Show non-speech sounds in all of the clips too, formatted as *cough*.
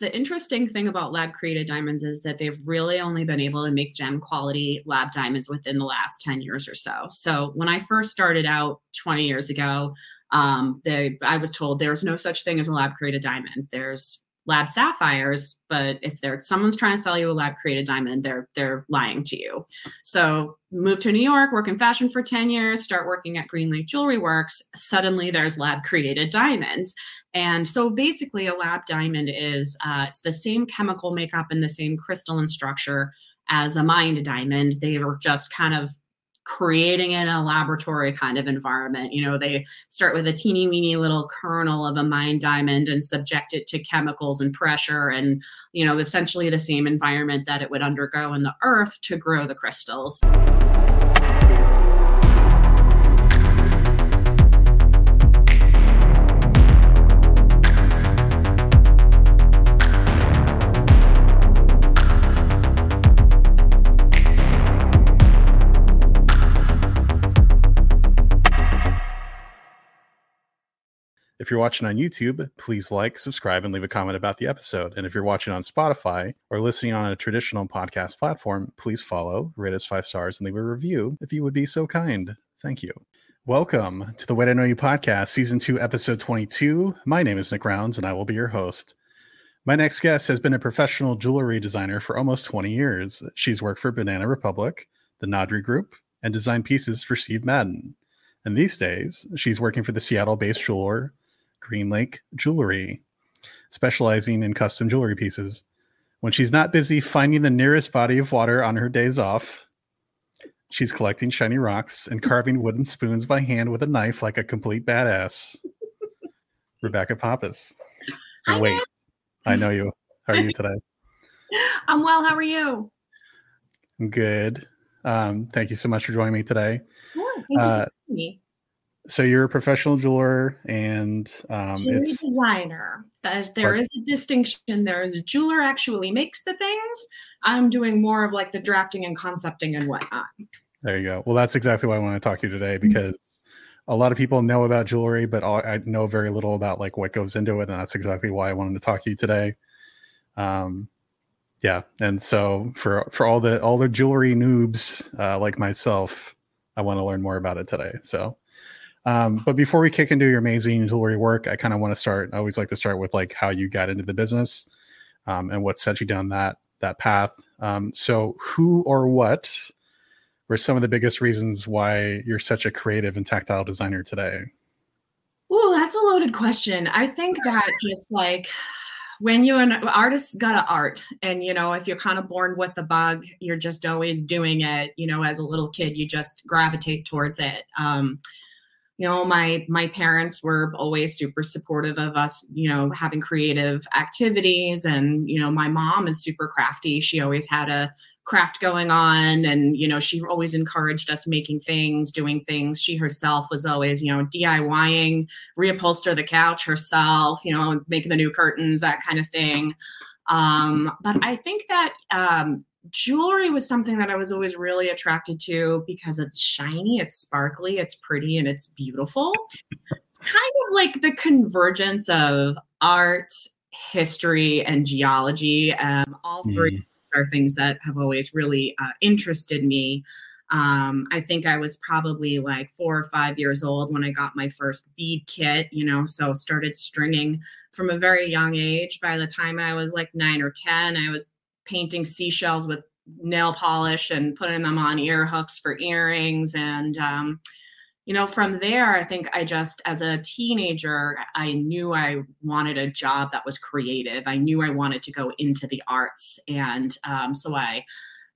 the interesting thing about lab created diamonds is that they've really only been able to make gem quality lab diamonds within the last 10 years or so. So when I first started out 20 years ago, um, they, I was told there's no such thing as a lab created diamond. There's lab sapphires, but if they're someone's trying to sell you a lab created diamond, they're they're lying to you. So move to New York, work in fashion for 10 years, start working at Green Lake Jewelry Works. Suddenly there's lab created diamonds. And so basically a lab diamond is uh, it's the same chemical makeup and the same crystalline structure as a mined diamond. They are just kind of creating it in a laboratory kind of environment. You know, they start with a teeny weeny little kernel of a mined diamond and subject it to chemicals and pressure and, you know, essentially the same environment that it would undergo in the earth to grow the crystals. If you're watching on YouTube, please like, subscribe, and leave a comment about the episode. And if you're watching on Spotify or listening on a traditional podcast platform, please follow, rate us five stars, and leave a review if you would be so kind. Thank you. Welcome to the Wait I Know You podcast, season two, episode 22. My name is Nick Rounds, and I will be your host. My next guest has been a professional jewelry designer for almost 20 years. She's worked for Banana Republic, the Nadri Group, and designed pieces for Steve Madden. And these days, she's working for the Seattle based jeweler Green Lake Jewelry, specializing in custom jewelry pieces. When she's not busy finding the nearest body of water on her days off, she's collecting shiny rocks and *laughs* carving wooden spoons by hand with a knife like a complete badass. Rebecca Pappas. Hi, Wait, Nick. I know you. How are you today? *laughs* I'm well. How are you? I'm good. Um, thank you so much for joining me today. Yeah, thank you Uh, for me. So you're a professional jeweler, and um, Jewelry it's designer. There's, there is a distinction. There is a jeweler actually makes the things. I'm doing more of like the drafting and concepting and whatnot. There you go. Well, that's exactly why I want to talk to you today Mm-hmm. because a lot of people know about jewelry, but I know very little about like what goes into it, and that's exactly why I wanted to talk to you today. Um, yeah, and so for for all the all the jewelry noobs uh, like myself, I want to learn more about it today. So, um, but before we kick into your amazing jewelry work, I kind of want to start. I always like to start with like how you got into the business um, and what set you down that that path. Um, so, who or what were some of the biggest reasons why you're such a creative and tactile designer today? Ooh, that's a loaded question. I think *laughs* that just like when you an artists got to art, and you know, if you're kind of born with the bug, you're just always doing it. You know, as a little kid, you just gravitate towards it. Um, you know, my my parents were always super supportive of us. You know, having creative activities, and you know, my mom is super crafty. She always had a craft going on and you know she always encouraged us making things doing things she herself was always you know diying reupholster the couch herself you know making the new curtains that kind of thing um, but i think that um, jewelry was something that i was always really attracted to because it's shiny it's sparkly it's pretty and it's beautiful it's kind of like the convergence of art history and geology um, all three are things that have always really uh, interested me. Um, I think I was probably like four or five years old when I got my first bead kit, you know, so started stringing from a very young age. By the time I was like nine or 10, I was painting seashells with nail polish and putting them on ear hooks for earrings. And, um, you know, from there, I think I just, as a teenager, I knew I wanted a job that was creative. I knew I wanted to go into the arts. And um, so I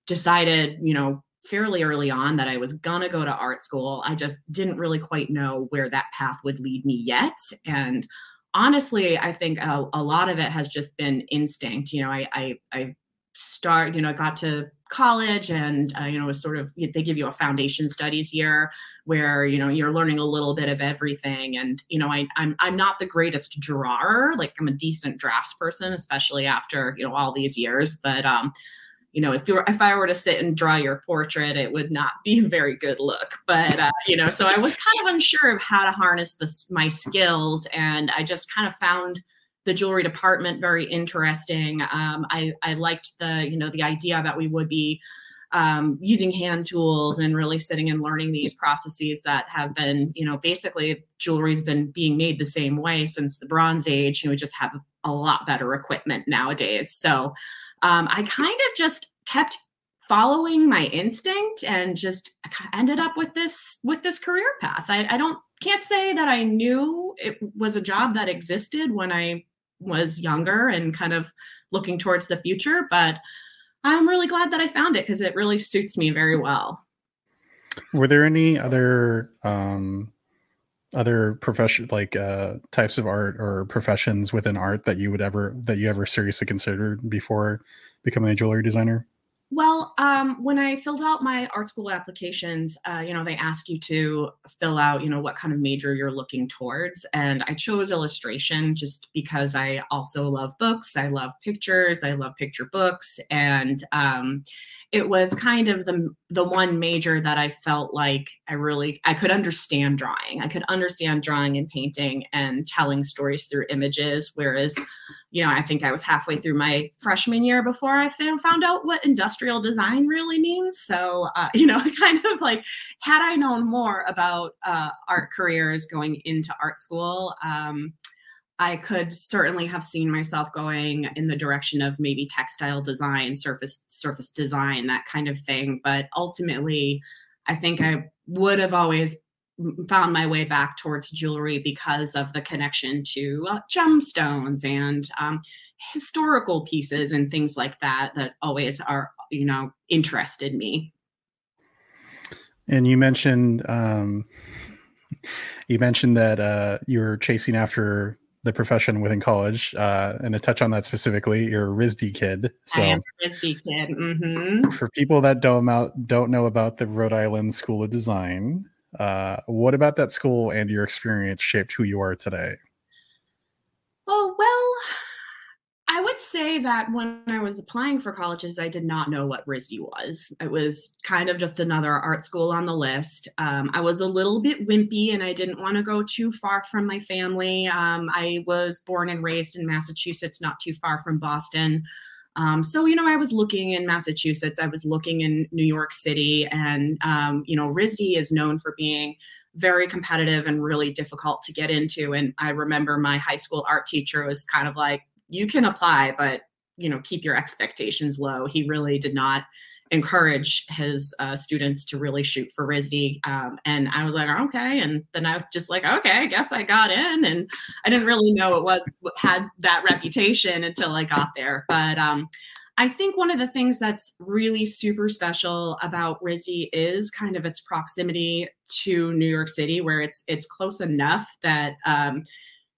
decided, you know, fairly early on that I was going to go to art school. I just didn't really quite know where that path would lead me yet. And honestly, I think a, a lot of it has just been instinct. You know, I, I, I start, you know, got to college and uh, you know was sort of they give you a foundation studies year where you know you're learning a little bit of everything. And you know I, I'm I'm not the greatest drawer. Like I'm a decent drafts person especially after you know all these years. But um you know if you were if I were to sit and draw your portrait it would not be a very good look. But uh, you know so I was kind of unsure of how to harness this my skills. And I just kind of found the jewelry department very interesting. Um, I, I liked the, you know, the idea that we would be um, using hand tools and really sitting and learning these processes that have been, you know, basically jewelry's been being made the same way since the Bronze Age. You know, we just have a lot better equipment nowadays. So um, I kind of just kept following my instinct and just ended up with this with this career path. I, I don't can't say that I knew it was a job that existed when I was younger and kind of looking towards the future, but I'm really glad that I found it because it really suits me very well. Were there any other um, other profession like uh, types of art or professions within art that you would ever that you ever seriously considered before becoming a jewelry designer? Well, um, when I filled out my art school applications, uh, you know, they ask you to fill out, you know, what kind of major you're looking towards. And I chose illustration just because I also love books. I love pictures. I love picture books. And um, it was kind of the the one major that I felt like I really I could understand drawing. I could understand drawing and painting and telling stories through images. Whereas, you know, I think I was halfway through my freshman year before I found out what industrial design really means. So, uh, *laughs* you know, kind of like had I known more about uh, art careers going into art school. Um, I could certainly have seen myself going in the direction of maybe textile design, surface surface design, that kind of thing. But ultimately, I think I would have always found my way back towards jewelry because of the connection to uh, gemstones and um, historical pieces and things like that that always are you know interested me. And you mentioned um, you mentioned that uh, you were chasing after the profession within college, uh, and to touch on that specifically, you're a RISD kid. So, I am a RISD kid. Mm-hmm. For people that don't out, don't know about the Rhode Island School of Design, uh, what about that school and your experience shaped who you are today? Oh well, I would say that when I was applying for colleges, I did not know what RISD was. It was kind of just another art school on the list. Um, I was a little bit wimpy and I didn't want to go too far from my family. Um, I was born and raised in Massachusetts, not too far from Boston. Um, so, you know, I was looking in Massachusetts, I was looking in New York City, and, um, you know, RISD is known for being very competitive and really difficult to get into. And I remember my high school art teacher was kind of like, you can apply, but you know, keep your expectations low. He really did not encourage his uh, students to really shoot for RISD. Um, and I was like, okay. And then I was just like, okay, I guess I got in. And I didn't really know it was had that reputation until I got there. But um, I think one of the things that's really super special about RISD is kind of its proximity to New York City, where it's it's close enough that um,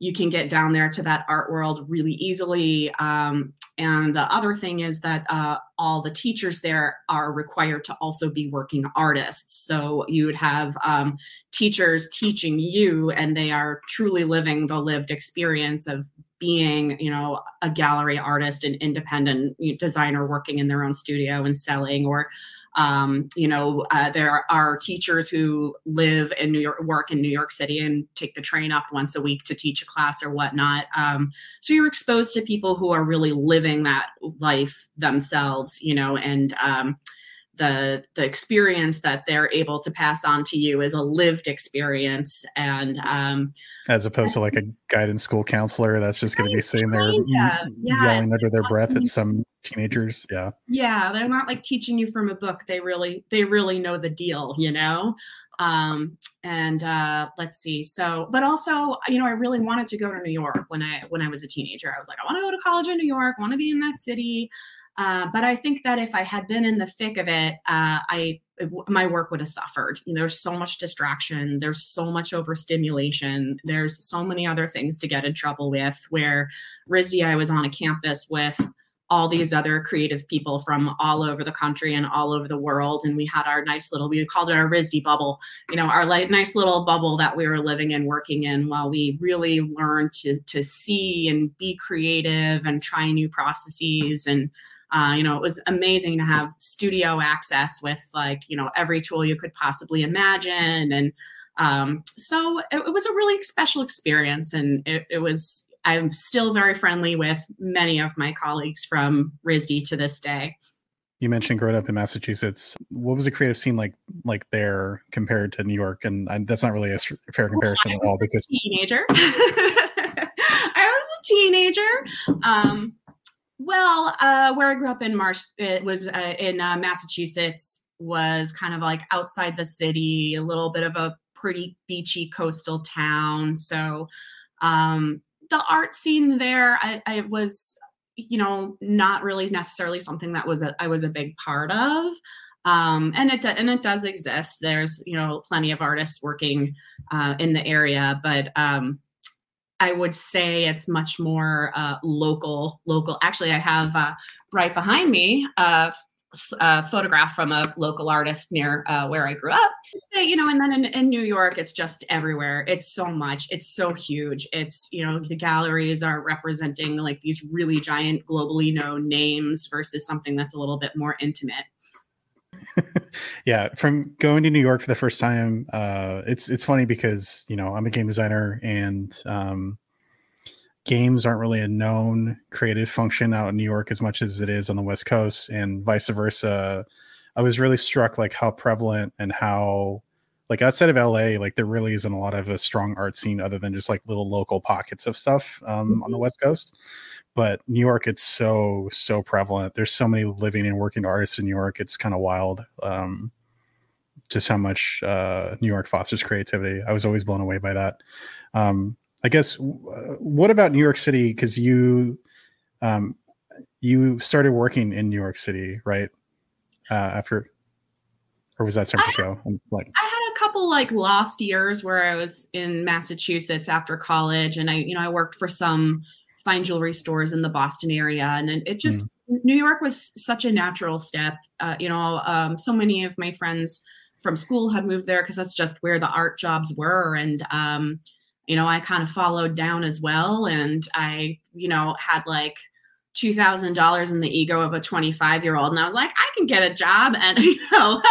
you can get down there to that art world really easily. Um, and the other thing is that uh, all the teachers there are required to also be working artists. So you would have um, teachers teaching you, and they are truly living the lived experience of being, you know, a gallery artist, an independent designer working in their own studio and selling, or um, you know, uh, there are teachers who live in New York, work in New York City, and take the train up once a week to teach a class or whatnot. Um, so you're exposed to people who are really living that life themselves, you know, and um, the the experience that they're able to pass on to you is a lived experience and um as opposed to like a *laughs* guidance school counselor that's just going to be sitting there yeah. yelling under their breath at some teenagers yeah yeah they're not like teaching you from a book they really they really know the deal you know um and uh let's see so but also you know i really wanted to go to new york when i when i was a teenager i was like i want to go to college in new york want to be in that city uh, but I think that if I had been in the thick of it, uh, I my work would have suffered. You know, there's so much distraction. There's so much overstimulation. There's so many other things to get in trouble with. Where RISD, I was on a campus with all these other creative people from all over the country and all over the world. And we had our nice little, we called it our RISD bubble, you know, our like nice little bubble that we were living and working in while we really learned to, to see and be creative and try new processes and uh, you know, it was amazing to have studio access with like, you know, every tool you could possibly imagine. And um, so it, it, was a really special experience. And it, it was I'm still very friendly with many of my colleagues from RISD to this day. You mentioned growing up in Massachusetts. What was the creative scene like like there compared to New York? And I, that's not really a fair comparison well, at all because teenager. *laughs* I was a teenager. Um, well, uh, where I grew up in Marsh, it was uh, in uh, Massachusetts, was kind of like outside the city, a little bit of a pretty beachy coastal town. So um, the art scene there, I, I was you know not really necessarily something that was a, I was a big part of. Um, and it and it does exist. There's you know plenty of artists working uh, in the area but um, I would say it's much more uh, local local. Actually I have uh, right behind me a photograph from a local artist near uh, where I grew up. Say, you know, and then in, in, New York, it's just everywhere. It's so much. It's so huge. It's you know, the galleries are representing like these really giant, globally known names versus something that's a little bit more intimate. *laughs* yeah, from going to New York for the first time, uh, it's it's funny because you know I'm a game designer and um, games aren't really a known creative function out in New York as much as it is on the West Coast, and vice versa. I was really struck like how prevalent and how like outside of LA, like there really isn't a lot of a strong art scene other than just like little local pockets of stuff um, mm-hmm. on the mm-hmm. West Coast. But New York, it's so so prevalent. There's so many living and working artists in New York. It's kind of wild. Um, just how much uh, New York fosters creativity. I was always blown away by that. Um, I guess uh, what about New York City? Because you um, you started working in New York City, right? Uh, after, or was that San Francisco? I had, like, I had a couple like lost years where I was in Massachusetts after college, and I, you know, I worked for some fine jewelry stores in the Boston area, and then it just mm. New York was such a natural step. Uh, you know, um, so many of my friends from school had moved there because that's just where the art jobs were, and um, you know, I kind of followed down as well. And I, you know, had like $2,000 in the ego of a 25 year old. And I was like, I can get a job. And, *laughs* you know,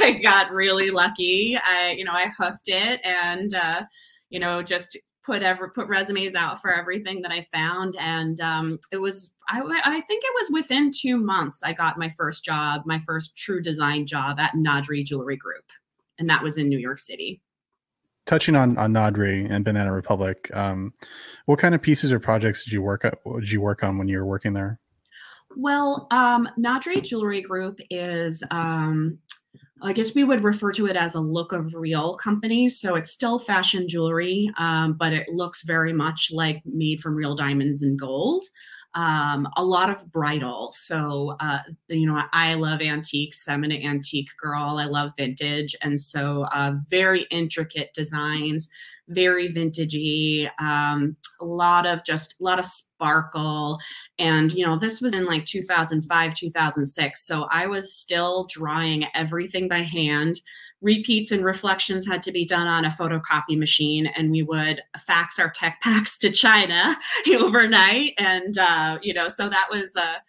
I got really lucky. I, you know, I hoofed it and, uh, you know, just put ever put resumes out for everything that I found. And um, it was, I, I think it was within two months I got my first job, my first true design job at Nadri Jewelry Group. And that was in New York City touching on on Nadri and Banana Republic, um, what kind of pieces or projects did you work at, did you work on when you were working there? Well, um, Jewelry Group is, um, I guess we would refer to it as a look of real company. So it's still fashion jewelry, um, but it looks very much like made from real diamonds and gold um, a lot of bridal. So, uh, you know, I love antiques. I'm an antique girl. I love vintage. And so, uh, very intricate designs, very vintagey, um, a lot of just a lot of sparkle. And, you know, this was in like 2005, 2006. So I was still drawing everything by hand repeats and reflections had to be done on a photocopy machine and we would fax our tech *laughs* packs to china *laughs* overnight and uh, you know so that was a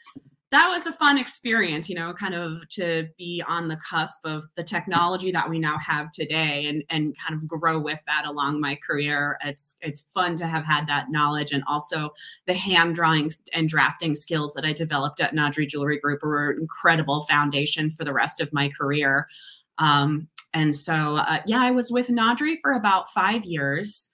that was a fun experience you know kind of to be on the cusp of the technology that we now have today and and kind of grow with that along my career it's it's fun to have had that knowledge and also the hand drawing and drafting skills that i developed at nadri jewelry group were an incredible foundation for the rest of my career um, and so, uh, yeah, I was with Nadri for about five years.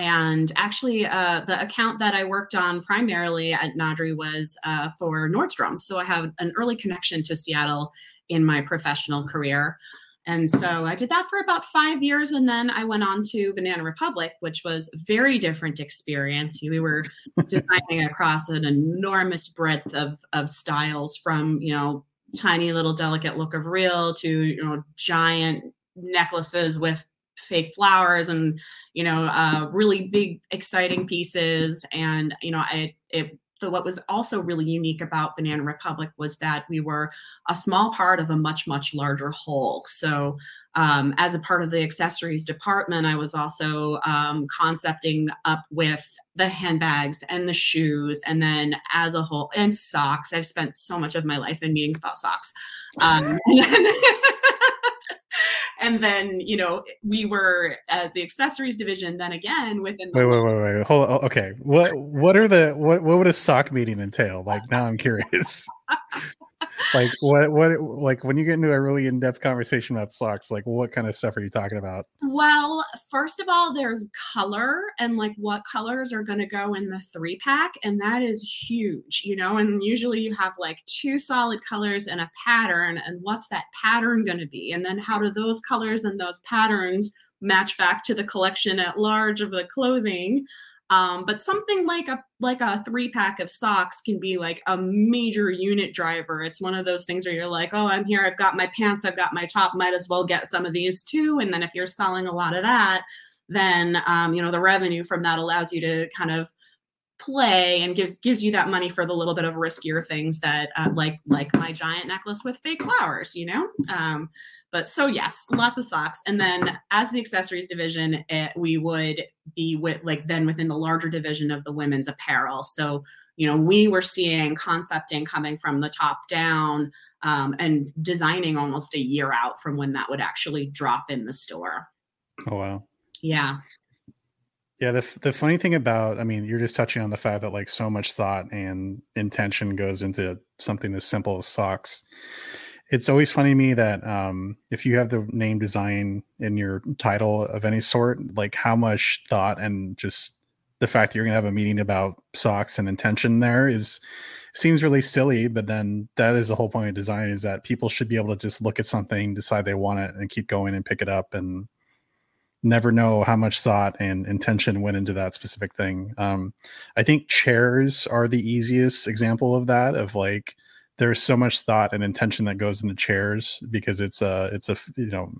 And actually, uh, the account that I worked on primarily at Nadri was uh, for Nordstrom. So I have an early connection to Seattle in my professional career. And so I did that for about five years. And then I went on to Banana Republic, which was a very different experience. We were *laughs* designing across an enormous breadth of, of styles from, you know, tiny little delicate look of real to, you know, giant necklaces with fake flowers and you know uh, really big exciting pieces and you know i it so what was also really unique about banana republic was that we were a small part of a much much larger whole. So um, as a part of the accessories department i was also um, concepting up with the handbags and the shoes and then as a whole and socks. I've spent so much of my life in meetings about socks. Um, *laughs* and then you know we were at the accessories division then again within wait wait wait wait hold on. Oh, okay. What what are the what what would a sock meeting entail? Like now i'm curious *laughs* like what what like when you get into a really in-depth conversation about socks like what kind of stuff are you talking about? Well first of all there's color and like what colors are going to go in the three pack and that is huge you know and usually you have like two solid colors and a pattern and what's that pattern going to be? And then how do those colors and those patterns match back to the collection at large of the clothing um, but something like a like a three pack of socks can be like a major unit driver. It's one of those things where you're like, oh, I'm here, I've got my pants, I've got my top, might as well get some of these too. And then if you're selling a lot of that, then um, you know the revenue from that allows you to kind of play and gives gives you that money for the little bit of riskier things that uh, like like my giant necklace with fake flowers you know um, but so yes lots of socks. And then as the accessories division it, eh, we would be with like then within the larger division of the women's apparel. So you know we were seeing concepting coming from the top down um, and designing almost a year out from when that would actually drop in the store. Oh wow. Yeah. Yeah, the the funny thing about, I mean, you're just touching on the fact that like so much thought and intention goes into something as simple as socks. It's always funny to me that um, if you have the name design in your title of any sort, like how much thought and just the fact that you're going to have a meeting about socks and intention there is seems really silly but then that is the whole point of design is that people should be able to just look at something decide they want it and keep going and pick it up and never know how much thought and intention went into that specific thing. Um, I think chairs are the easiest example of that. Of like, there's so much thought and intention that goes into chairs because it's a it's a you know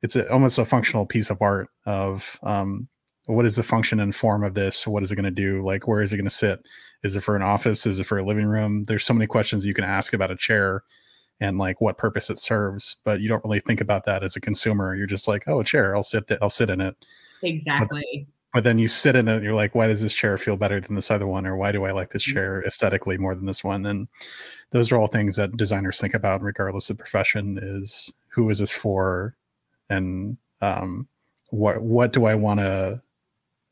it's a, almost a functional piece of art of um, what is the function and form of this? What is it going to do? Like where is it going to sit? Is it for an office? Is it for a living room? There's so many questions you can ask about a chair and like what purpose it serves but you don't really think about that as a consumer. You're just like oh a chair. I'll sit i'll sit in it. Exactly but, then you sit in it you're like why does this chair feel better than this other one? Or why do i like this mm-hmm. chair aesthetically more than this one? And those are all things that designers think about regardless of profession is who is this for? And um, what what do i want to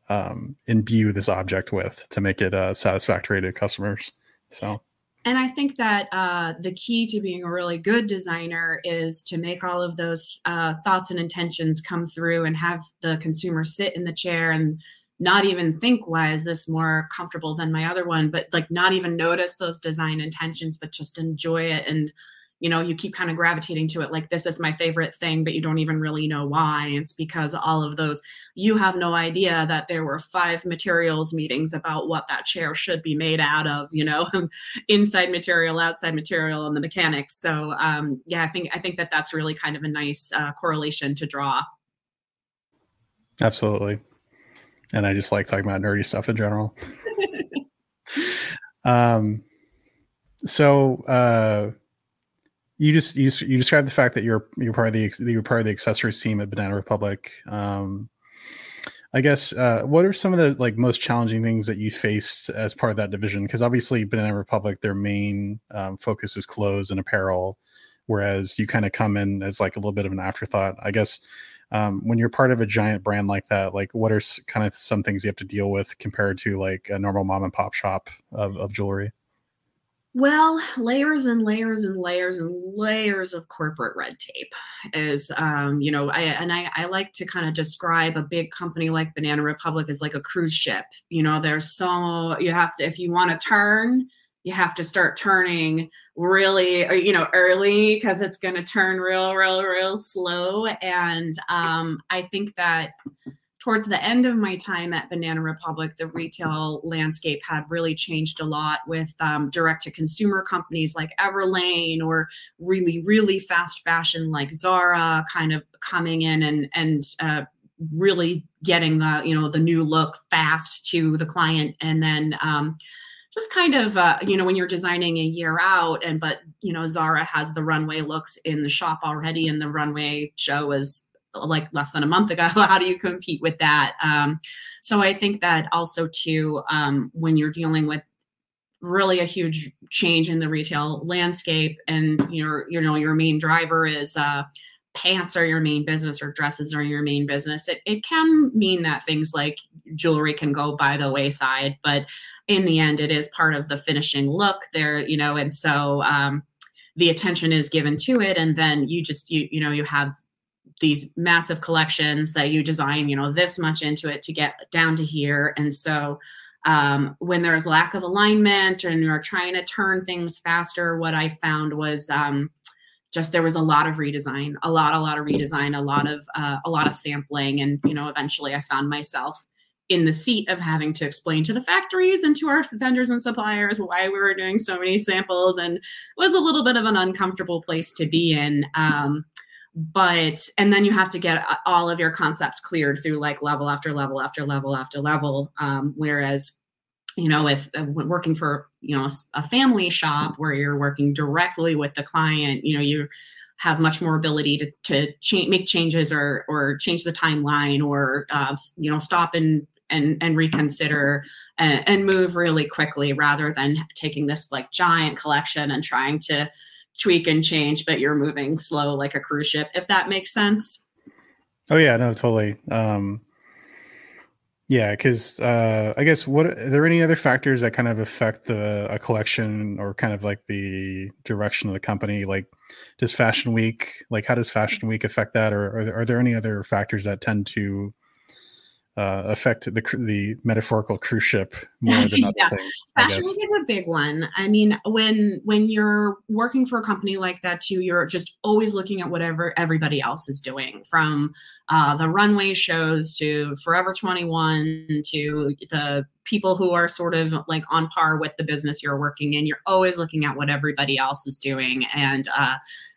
um, imbue this object with to make it uh, satisfactory to customers? So and I think that uh, the key to being a really good designer is to make all of those uh, thoughts and intentions come through and have the consumer sit in the chair and not even think, why is this more comfortable than my other one? But like not even notice those design intentions, but just enjoy it and you know you keep kind of gravitating to it like this is my favorite thing but you don't even really know why. It's because all of those you have no idea that there were five materials meetings about what that chair should be made out of you know? *laughs* Inside material outside material and the mechanics. So um, yeah i think i think that that's really kind of a nice uh, correlation to draw. Absolutely. And i just like talking about nerdy stuff in general. *laughs* *laughs* Um so uh you just you, you described the fact that you're you're part of the you're part of the accessories team at Banana Republic. Um, I guess uh, what are some of the like most challenging things that you faced as part of that division? Because obviously Banana Republic, their main um, focus is clothes and apparel, whereas you kind of come in as like a little bit of an afterthought. I guess um, when you're part of a giant brand like that, like what are kind of some things you have to deal with compared to like a normal mom and pop shop of, of jewelry? Well, layers and layers and layers and layers of corporate red tape is, um, you know, I and I, I like to kind of describe a big company like Banana Republic as like a cruise ship. You know, there's so you have to if you want to turn, you have to start turning really, uh, you know, early because it's going to turn real, real, real slow. And um, I think that towards the end of my time at Banana Republic, the retail landscape had really changed a lot with um, direct to consumer companies like Everlane or really, really fast fashion like Zara kind of coming in and, and, uh, really getting the you know the new look fast to the client. And then um, just kind of uh, you know when you're designing a year out and but you know zara has the runway looks in the shop already and the runway show is like less than a month ago *laughs* how do you compete with that um, so i think that also too um, when you're dealing with really a huge change in the retail landscape and your you know your main driver is uh, pants are your main business or dresses are your main business, it, it can mean that things like jewelry can go by the wayside. But in the end, it is part of the finishing look there, you know, and so um, the attention is given to it. And then you just, you, you know, you have these massive collections that you design, you know, this much into it to get down to here. And so um, when there's lack of alignment and you're trying to turn things faster, what I found was um, just there was a lot of redesign, a lot, a lot of redesign, a lot of uh, a lot of sampling, and you know, eventually I found myself in the seat of having to explain to the factories and to our vendors and suppliers why we were doing so many samples, and was a little bit of an uncomfortable place to be in. Um, but and then you have to get all of your concepts cleared through like level after level after level after level. Um, whereas you know if uh, working for you know a family shop where you're working directly with the client you know you have much more ability to to make changes or or change the timeline or uh, you know stop and and and reconsider and, and move really quickly rather than taking this like giant collection and trying to tweak and change but you're moving slow like a cruise ship if that makes sense. Oh yeah no totally. Um yeah, because uh, I guess what are there any other factors that kind of affect the a collection or kind of like the direction of the company? Like, does Fashion Week like how does Fashion Week affect that, or are there, are there any other factors that tend to uh, affect the the metaphorical cruise ship more than *laughs* other yeah. things. Fashion week is a big one. I mean, when when you're working for a company like that too, you're just always looking at whatever everybody else is doing, from uh, the runway shows to Forever 21 to the people who are sort of like on par with the business you're working in. You're always looking at what everybody else is doing, and uh,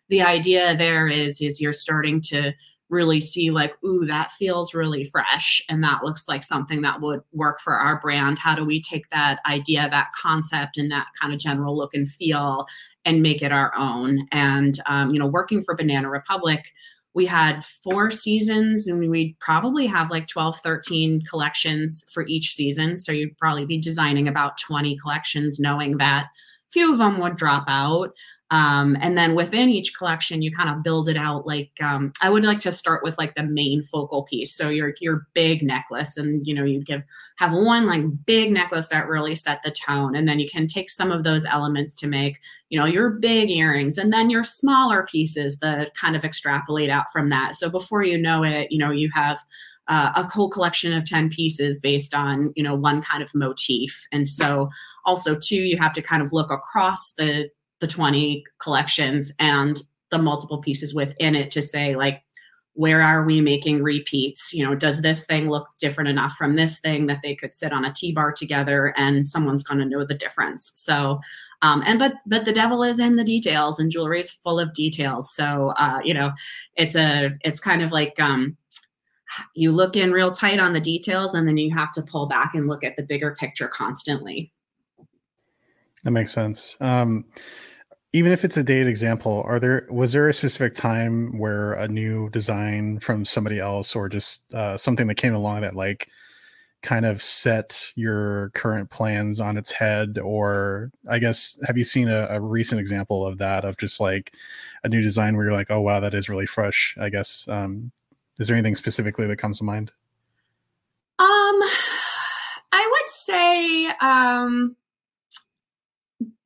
the idea there is is you're starting to really see like ooh that feels really fresh and that looks like something that would work for our brand. How do we take that idea that concept and that kind of general look and feel and make it our own? And um, you know working for banana republic we had four seasons and we'd probably have like 12 13 collections for each season. So you'd probably be designing about 20 collections knowing that few of them would drop out um, and then within each collection you kind of build it out like um, i would like to start with like the main focal piece. So your your big necklace and you know you give have one like big necklace that really set the tone and then you can take some of those elements to make you know your big earrings and then your smaller pieces that kind of extrapolate out from that. So before you know it you know you have uh, a whole collection of 10 pieces based on you know one kind of motif. And so also too you have to kind of look across the the 20 collections and the multiple pieces within it to say like where are we making repeats? You know does this thing look different enough from this thing that they could sit on a t-bar together and someone's going to know the difference? So um, and but but the devil is in the details and jewelry is full of details. So uh, you know it's a it's kind of like um, you look in real tight on the details and then you have to pull back and look at the bigger picture constantly. That makes sense. Um, even if it's a dated example are there was there a specific time where a new design from somebody else or just uh, something that came along that like kind of set your current plans on its head? Or i guess have you seen a, a, recent example of that of just like a new design where you're like oh wow that is really fresh i guess um is there anything specifically that comes to mind um i would say um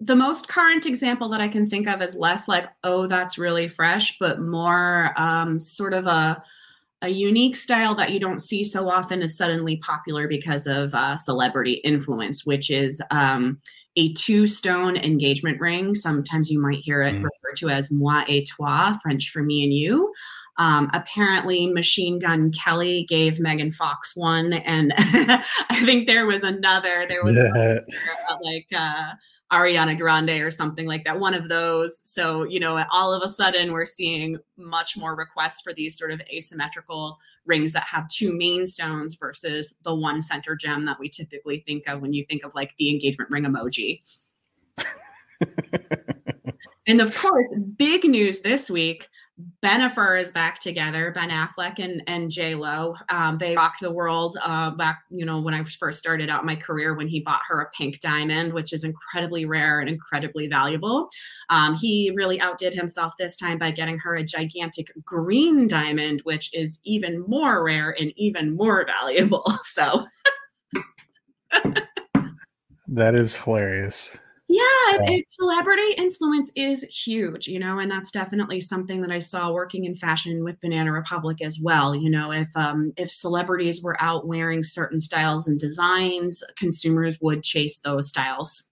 the most current example that I can think of is less like, oh, that's really fresh, but more um, sort of a a unique style that you don't see so often is suddenly popular because of uh, celebrity influence, which is um, a two stone engagement ring. Sometimes you might hear it mm. referred to as moi et toi, French for me and you. Um, apparently, Machine Gun Kelly gave Megan Fox one, and *laughs* I think there was another. There was yeah. like uh, Ariana Grande or something like that, one of those. So, you know, all of a sudden we're seeing much more requests for these sort of asymmetrical rings that have two main stones versus the one center gem that we typically think of when you think of like the engagement ring emoji. *laughs* and of course, big news this week Bennifer is back together, Ben Affleck and, and J Lo. Um, they rocked the world uh, back, you know, when I first started out my career when he bought her a pink diamond, which is incredibly rare and incredibly valuable. Um, he really outdid himself this time by getting her a gigantic green diamond, which is even more rare and even more valuable. *laughs* So that is hilarious yeah, yeah. It, celebrity influence is huge, you know, and that's definitely something that I saw working in fashion with Banana Republic as well. You know, if um, if celebrities were out wearing certain styles and designs, consumers would chase those styles.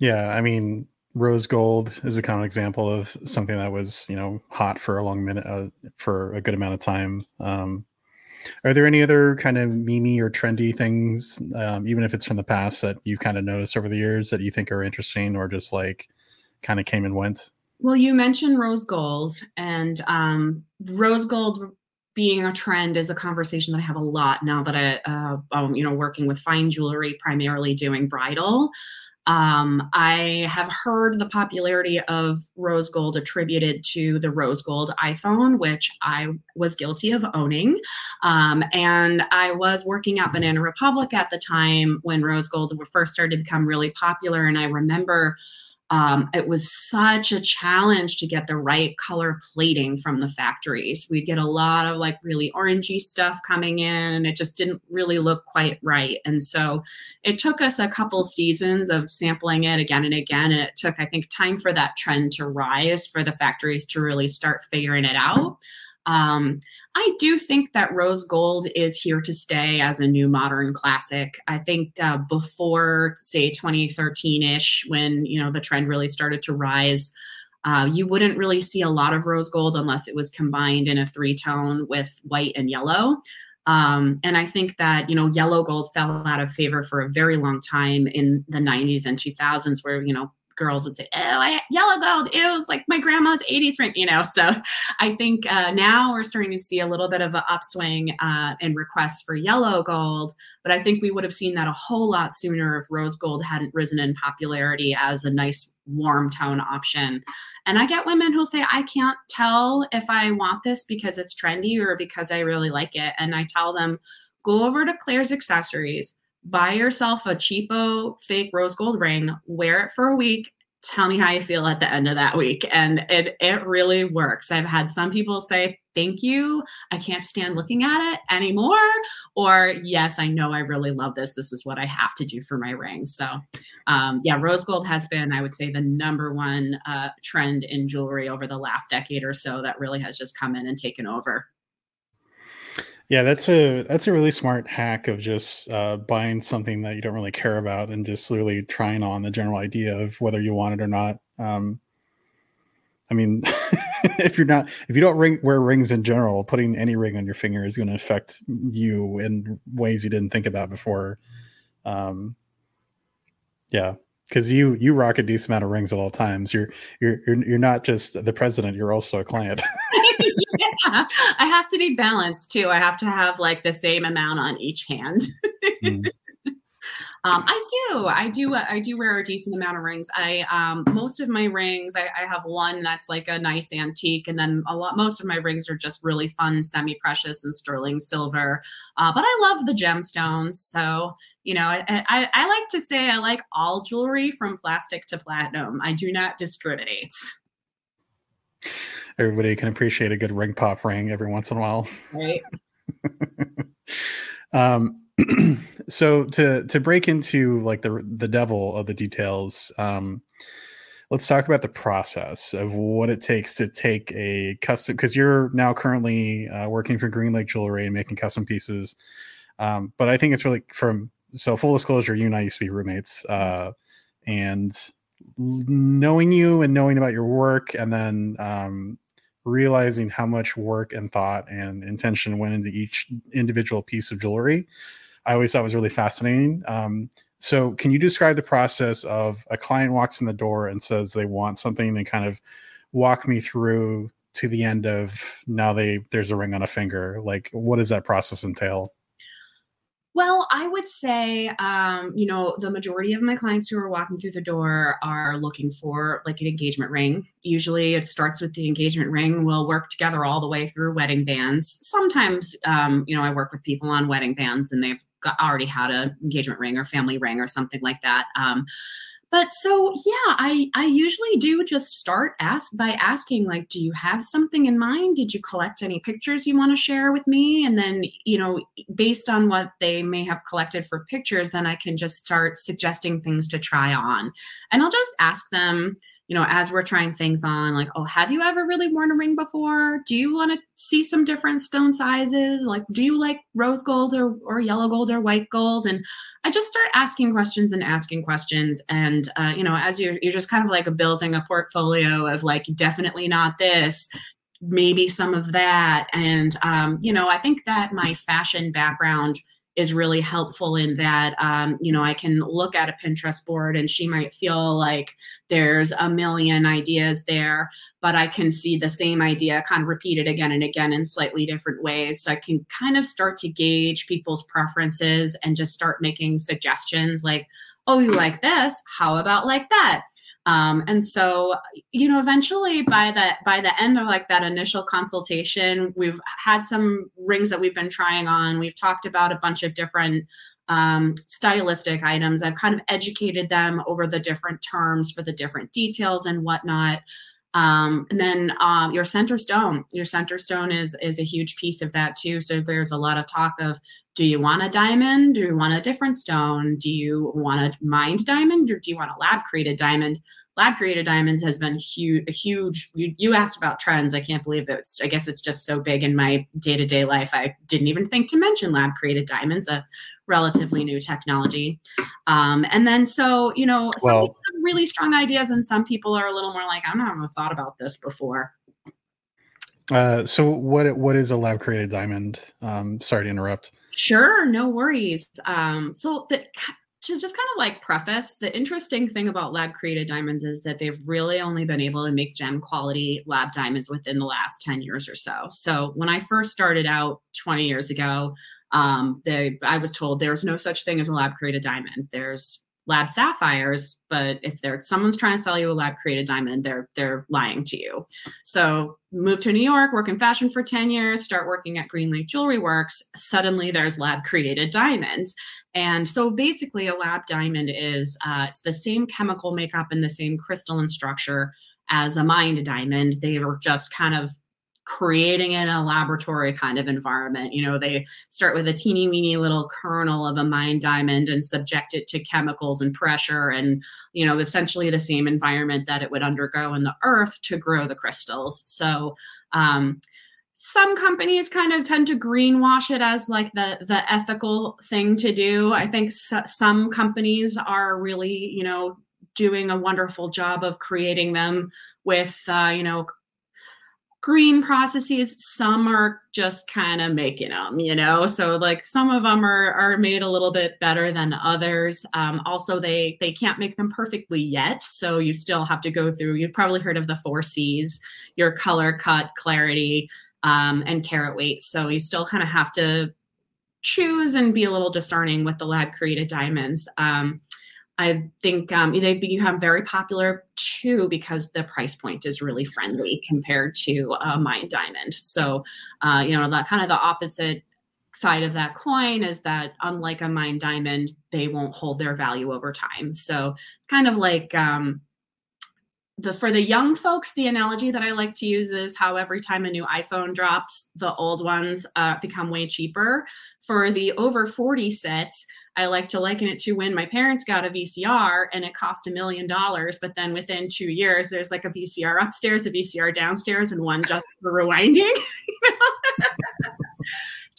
Yeah, I mean, rose gold is a common example of something that was, you know, hot for a long minute, uh, for a good amount of time. Um, are there any other kind of meme or trendy things, um, even if it's from the past, that you've kind of noticed over the years that you think are interesting or just like kind of came and went? Well, you mentioned rose gold, and um, rose gold being a trend is a conversation that I have a lot now that I, uh, um, you know, working with fine jewelry, primarily doing bridal. Um, I have heard the popularity of rose gold attributed to the rose gold iPhone, which I was guilty of owning. Um, and I was working at Banana Republic at the time when rose gold first started to become really popular. And I remember um, it was such a challenge to get the right color plating from the factories. We'd get a lot of like really orangey stuff coming in, and it just didn't really look quite right. And so it took us a couple seasons of sampling it again and again. And it took, I think, time for that trend to rise for the factories to really start figuring it out. Um, I do think that rose gold is here to stay as a new modern classic. I think uh, before, say, 2013 ish, when you know the trend really started to rise, uh, you wouldn't really see a lot of rose gold unless it was combined in a three tone with white and yellow. Um, and I think that you know yellow gold fell out of favor for a very long time in the 90s and 2000s, where you know girls would say, "Oh, I, yellow gold." It was like my grandma's '80s ring, you know. So I think uh, now we're starting to see a little bit of an upswing uh, in requests for yellow gold, but I think we would have seen that a whole lot sooner if rose gold hadn't risen in popularity as a nice warm tone option. And I get women who'll say, "I can't tell if I want this because it's trendy or because I really like it," and I tell them, "Go over to Claire's Accessories." Buy yourself a cheapo fake rose gold ring, wear it for a week, tell me how you feel at the end of that week. And it it really works. I've had some people say, thank you. I can't stand looking at it anymore. Or yes, I know I really love this. This is what I have to do for my ring. So um, yeah, rose gold has been, I would say, the number one uh, trend in jewelry over the last decade or so that really has just come in and taken over. Yeah, that's a that's a really smart hack of just uh, buying something that you don't really care about and just literally trying on the general idea of whether you want it or not. Um, I mean, *laughs* if you're not if you don't ring, wear rings in general, putting any ring on your finger is going to affect you in ways you didn't think about before. Um, yeah, because you you rock a decent amount of rings at all times. You're you're you're you're not just the president; you're also a client. *laughs* yeah, I have to be balanced too. I have to have like the same amount on each hand. mm. *laughs* Um, I do. I do. Uh, I do wear a decent amount of rings. I um, most of my rings. I, I, have one that's like a nice antique, and then a lot. Most of my rings are just really fun, semi-precious and sterling silver. Uh, but I love the gemstones. So you know, I, I, I like to say I like all jewelry from plastic to platinum. I do not discriminate *laughs* everybody can appreciate a good ring pop ring every once in a while. Right. *laughs* um, *clears throat* so to to break into like the the devil of the details, um, let's talk about the process of what it takes to take a custom because you're now currently uh, working for Green Lake Jewelry and making custom pieces. Um, but I think it's really from so full disclosure, you and I used to be roommates, uh, and knowing you and knowing about your work, and then um, realizing how much work and thought and intention went into each individual piece of jewelry i always thought was really fascinating. Um, so can you describe the process of a client walks in the door and says they want something and kind of walk me through to the end of now they there's a ring on a finger? Like what does that process entail Well, I would say, um, you know, the majority of my clients who are walking through the door are looking for like an engagement ring. Usually it starts with the engagement ring. We'll work together all the way through wedding bands. Sometimes, um, you know, I work with people on wedding bands and they've got, already had an engagement ring or family ring or something like that. Um, but so yeah i i usually do just start ask by asking like do you have something in mind? Did you collect any pictures you want to share with me? And then you know based on what they may have collected for pictures then i can just start suggesting things to try on. And i'll just ask them you know, as we're trying things on, like, oh, have you ever really worn a ring before? Do you want to see some different stone sizes? Like, do you like rose gold or, or yellow gold or white gold? And I just start asking questions and asking questions. And, uh, you know, as you're, you're just kind of like building a portfolio of like, definitely not this, maybe some of that. And, um, you know, I think that my fashion background is really helpful in that um, you know i can look at a pinterest board and she might feel like there's a million ideas there but i can see the same idea kind of repeated again and again in slightly different ways. So i can kind of start to gauge people's preferences and just start making suggestions like oh you like this? How about like that um, and so, you know, eventually by the by the end of like that initial consultation, we've had some rings that we've been trying on. We've talked about a bunch of different um, stylistic items. I've kind of educated them over the different terms for the different details and whatnot. Um, and then um, your center stone, your center stone is is a huge piece of that too. So there's a lot of talk of, do you want a diamond? Do you want a different stone? Do you want a mined diamond or do you want a lab created diamond? lab created diamonds has been huge a huge you, you, asked about trends i can't believe that i guess it's just so big in my day-to-day life i didn't even think to mention lab created diamonds a relatively new technology um, and then so you know well, really strong ideas and some people are a little more like i don't have thought about this before. Uh, so what what is a lab created diamond? Um, sorry to interrupt. Sure, no worries. Um, so the to just kind of like preface the interesting thing about lab created diamonds is that they've really only been able to make gem quality lab diamonds within the last 10 years or so. So when i first started out 20 years ago um, they, i was told there's no such thing as a lab created diamond. There's lab sapphires but if they're someone's trying to sell you a lab created diamond they're they're lying to you. So move to new york work in fashion for 10 years start working at green lake jewelry works. Suddenly there's lab created diamonds. And so basically a lab diamond is uh, it's the same chemical makeup and the same crystalline structure as a mined diamond. They were just kind of creating in a laboratory kind of environment. You know, they start with a teeny weeny little kernel of a mine diamond and subject it to chemicals and pressure and, you know, essentially the same environment that it would undergo in the earth to grow the crystals. So, um, some companies kind of tend to greenwash it as like the the ethical thing to do. I think some companies are really, you know, doing a wonderful job of creating them with, uh, you know, green processes. Some are just kind of making them you know? So like some of them are are made a little bit better than others. Um, also they they can't make them perfectly yet so you still have to go through you've probably heard of the four c's your color cut clarity um, and carat weight. So you still kind of have to choose and be a little discerning with the lab created diamonds. Um, I think um, they become very popular too because the price point is really friendly compared to a mined diamond. So, uh, you know, that kind of the opposite side of that coin is that unlike a mined diamond, they won't hold their value over time. So it's kind of like um, the for the young folks, the analogy that I like to use is how every time a new iPhone drops, the old ones uh, become way cheaper. For the over 40 sets, I like to liken it to when my parents got a VCR and it cost a million dollars, but then within two years, there's like a VCR upstairs, a VCR downstairs, and one just for rewinding. *laughs*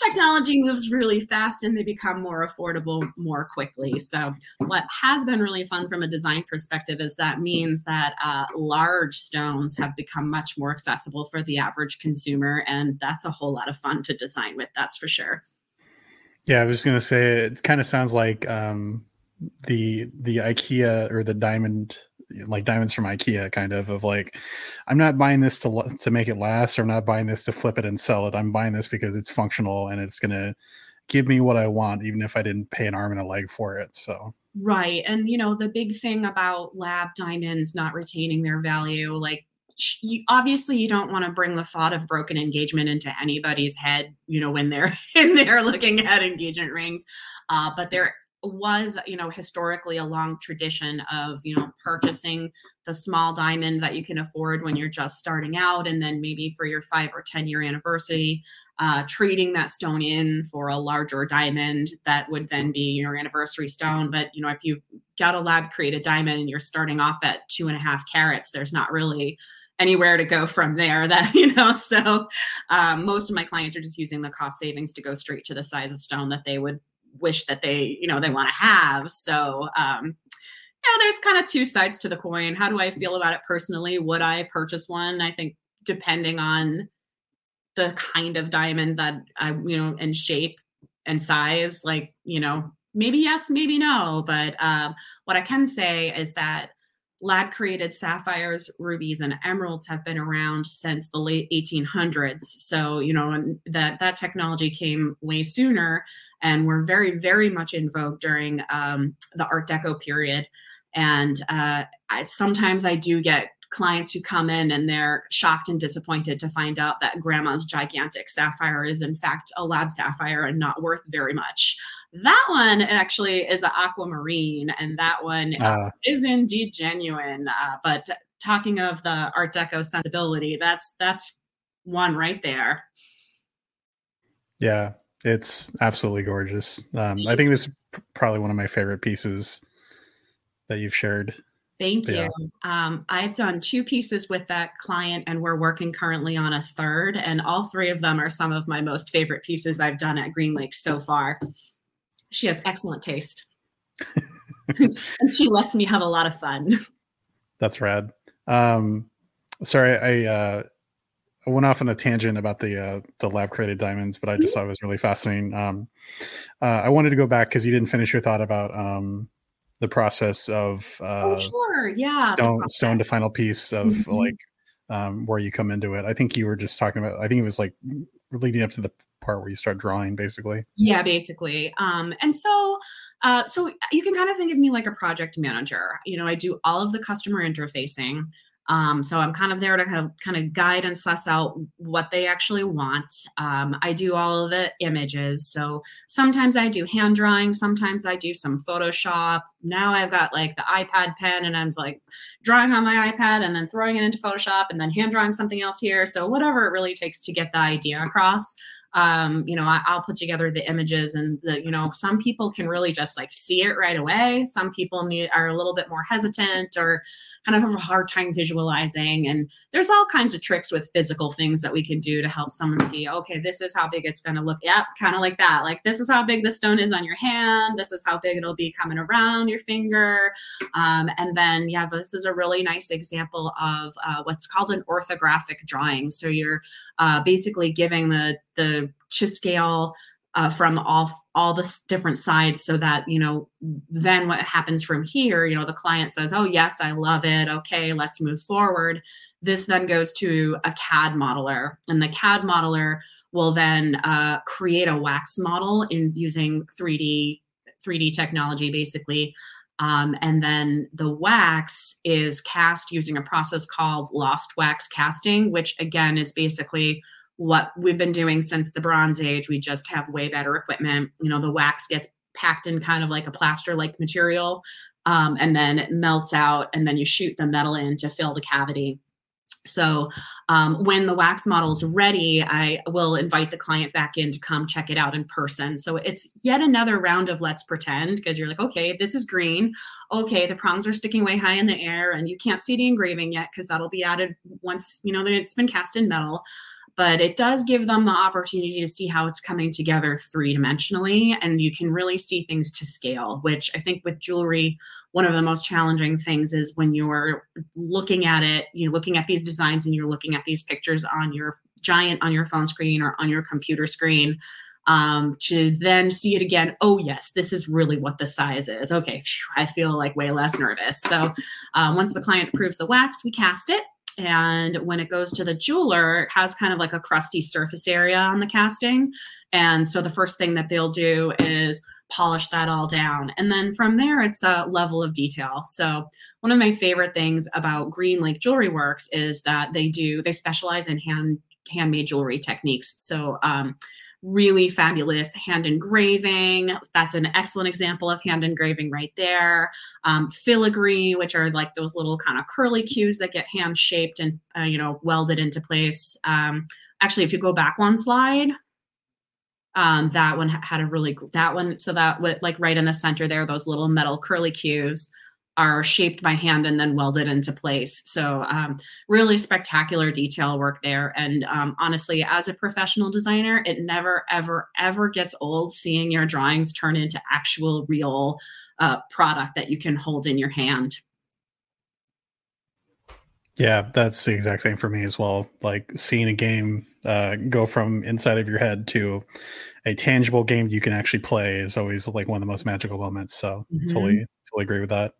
technology moves really fast and they become more affordable more quickly. So, what has been really fun from a design perspective is that means that uh, large stones have become much more accessible for the average consumer. And that's a whole lot of fun to design with, that's for sure. Yeah, I was just going to say it kind of sounds like um, the the IKEA or the diamond like diamonds from IKEA kind of of like I'm not buying this to to make it last or I'm not buying this to flip it and sell it. I'm buying this because it's functional and it's going to give me what I want, even if I didn't pay an arm and a leg for it. So Right. And, you know, the big thing about lab diamonds not retaining their value, like, you, obviously you don't want to bring the thought of broken engagement into anybody's head you know when they're *laughs* in there looking at engagement rings uh, but there was you know historically a long tradition of you know purchasing the small diamond that you can afford when you're just starting out and then maybe for your five or ten year anniversary uh, trading that stone in for a larger diamond that would then be your anniversary stone. But you know if you've got a lab created diamond and you're starting off at two and a half carats there's not really anywhere to go from there that *laughs* you know so um, most of my clients are just using the cost savings to go straight to the size of stone that they would wish that they you know they want to have. So um yeah there's kind of two sides to the coin. How do i feel about it personally? Would i purchase one? I think depending on the kind of diamond that i you know and shape and size like you know maybe yes maybe no. But um what i can say is that lab created sapphires, rubies, and emeralds have been around since the late 1800s. So, you know, that that technology came way sooner and were very, very much in vogue during um, the Art Deco period. And uh, I, sometimes I do get clients who come in and they're shocked and disappointed to find out that grandma's gigantic sapphire is in fact a lab sapphire and not worth very much. That one actually is an aquamarine, and that one uh, is indeed genuine. Uh, but talking of the Art Deco sensibility, that's that's one right there. Yeah, it's absolutely gorgeous. Um, I think this is probably one of my favorite pieces that you've shared. Thank you. Yeah. Um, I've done two pieces with that client, and we're working currently on a third. And all three of them are some of my most favorite pieces I've done at Green Lake so far. She has excellent taste, *laughs* and she lets me have a lot of fun. That's rad. Um, sorry, I uh, I went off on a tangent about the uh, the lab created diamonds, but I just mm-hmm. thought it was really fascinating. Um, uh, I wanted to go back because you didn't finish your thought about um, the process of oh, uh, oh, sure, yeah, stone stone to final piece of mm-hmm. like um, where you come into it. I think you were just talking about. I think it was like leading up to the part where you start drawing, basically. Yeah, basically. Um, and so. Uh, so you can kind of think of me like a project manager. You know, I do all of the customer interfacing. Um, so I'm kind of there to kind of, kind of guide and suss out what they actually want. Um, I do all of the images. So sometimes I do hand drawing, sometimes I do some Photoshop. Now I've got like the iPad pen and I'm like drawing on my iPad and then throwing it into Photoshop and then hand drawing something else here. So whatever it really takes to get the idea across um, you know I, will put together the images and the you know some people can really just like see it right away. Some people need are a little bit more hesitant or kind of have a hard time visualizing. And there's all kinds of tricks with physical things that we can do to help someone see okay this is how big it's going to look. Yep, kind of like that. Like this is how big the stone is on your hand. This is how big it'll be coming around your finger. Um, and then yeah this is a really nice example of uh, what's called an orthographic drawing. So you're uh, basically giving the the scale uh, from all all the different sides so that you know then what happens from here you know the client says oh yes i love it. Okay let's move forward. This then goes to a cad modeler and the cad modeler will then uh, create a wax model in using 3d 3d technology basically um, and then the wax is cast using a process called lost wax casting which again is basically what we've been doing since the Bronze Age. We just have way better equipment. You know, the wax gets packed in kind of like a plaster like material, um, and then it melts out, and then you shoot the metal in to fill the cavity. So um, when the wax model is ready, I will invite the client back in to come check it out in person. So it's yet another round of let's pretend because you're like, okay, this is green. Okay, the prongs are sticking way high in the air, and you can't see the engraving yet because that'll be added once you know that it's been cast in metal but it does give them the opportunity to see how it's coming together three dimensionally and you can really see things to scale which i think with jewelry one of the most challenging things is when you're looking at it you're looking at these designs and you're looking at these pictures on your giant on your phone screen or on your computer screen um, to then see it again. Oh, yes, this is really what the size is. Okay, phew, I feel like way less nervous. So, um, once the client approves the wax, we cast it and when it goes to the jeweler, it has kind of like a crusty surface area on the casting. And so the first thing that they'll do is polish that all down. And then from there, it's a level of detail. So one of my favorite things about Green Lake Jewelry Works is that they do, they specialize in hand handmade jewelry techniques. So um, really fabulous hand engraving. That's an excellent example of hand engraving right there. Um, filigree, which are like those little kind of curly cues that get hand shaped and uh, you know welded into place. Um, actually, if you go back one slide, um, that one had a really that one. So that like right in the center there, those little metal curly cues are shaped by hand and then welded into place. So, um, really spectacular detail work there. And um, honestly, as a professional designer, it never, ever, ever gets old seeing your drawings turn into actual, real uh, product that you can hold in your hand. Yeah, that's the exact same for me as well. Like seeing a game uh, go from inside of your head to a tangible game you can actually play is always like one of the most magical moments. So mm-hmm. totally, totally agree with that.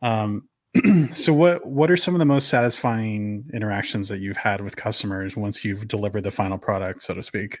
Um, *clears throat* so what what are some of the most satisfying interactions that you've had with customers once you've delivered the final product, so to speak?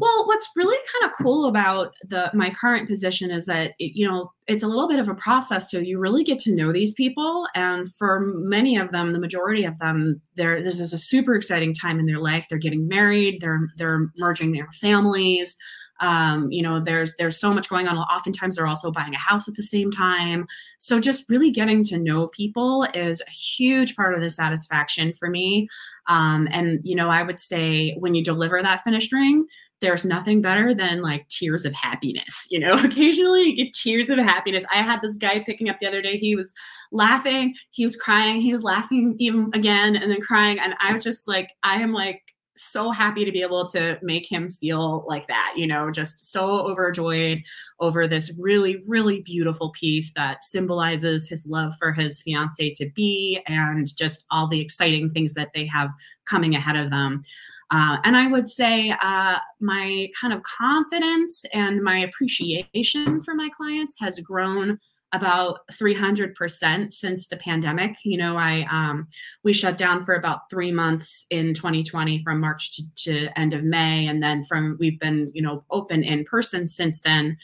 Well, what's really kind of cool about the my current position is that it, you know it's a little bit of a process, so you really get to know these people, and for many of them, the majority of them, they're this is a super exciting time in their life. They're getting married, they're they're merging their families um, you know there's there's so much going on. Oftentimes they're also buying a house at the same time. So just really getting to know people is a huge part of the satisfaction for me. Um, and you know i would say when you deliver that finished ring there's nothing better than like tears of happiness you know? *laughs* Occasionally you get tears of happiness. I had this guy picking up the other day. He was laughing. He was crying. He was laughing even again and then crying. And i was just like i am like so happy to be able to make him feel like that, you know, just so overjoyed over this really, really beautiful piece that symbolizes his love for his fiance to be and just all the exciting things that they have coming ahead of them. Uh, and I would say uh, my kind of confidence and my appreciation for my clients has grown about 300% since the pandemic. You know, I um, we shut down for about three months in 2020 from March to, to end of May, and then from we've been you know open in person since then.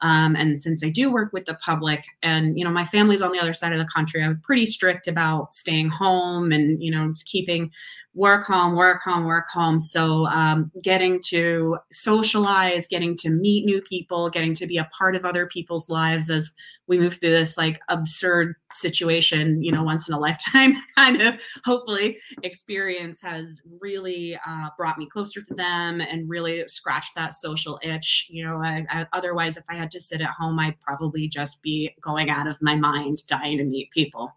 Um, and since I do work with the public, and you know, my family's on the other side of the country, I'm pretty strict about staying home and you know, keeping work home, work home, work home. So um, getting to socialize, getting to meet new people, getting to be a part of other people's lives as we move through this like absurd situation, you know, once in a *laughs* lifetime kind of hopefully experience has really uh, brought me closer to them and really scratched that social itch. You know, I, I, otherwise, if I had to sit at home, I'd probably just be going out of my mind, dying to meet people.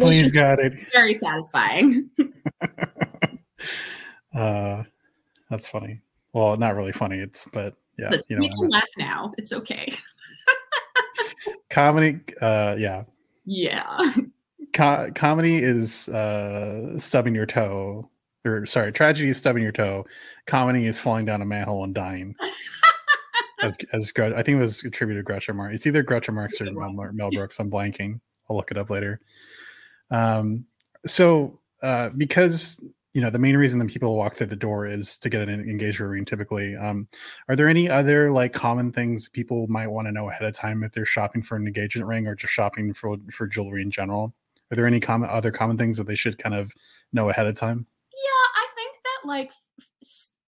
Please, got it. Very satisfying. *laughs* uh, that's funny. Well, not really funny. It's but yeah, Let's, you know, we can laugh now. It's okay. *laughs* comedy, uh, yeah, yeah. Co- comedy is uh, stubbing your toe, or sorry, tragedy is stubbing your toe. Comedy is falling down a manhole and dying. *laughs* as as I think it was attributed to Groucho Marx. It's either Groucho Marx or Mel, Mel Brooks. I'm blanking. I'll look it up later. Um, so uh, because you know the main reason that people walk through the door is to get an engagement ring typically um, are there any other like common things people might want to know ahead of time if they're shopping for an engagement ring or just shopping for for jewelry in general are there any common other common things that they should kind of know ahead of time yeah i think that like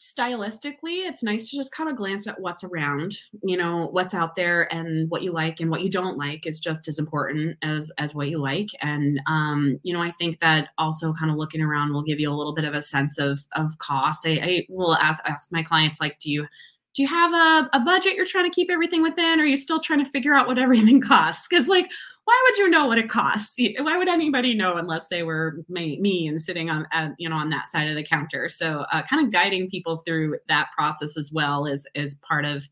stylistically, it's nice to just kind of glance at what's around, you know, what's out there and what you like and what you don't like is just as important as as what you like. And um, you know, I think that also kind of looking around will give you a little bit of a sense of of cost. I, I will ask ask my clients like, do you do you have a, a budget you're trying to keep everything within or are you still trying to figure out what everything *laughs* costs because like why would you know what it costs? Why would anybody know unless they were me, and sitting on uh, you know on that side of the counter? So uh, kind of guiding people through that process as well is is part of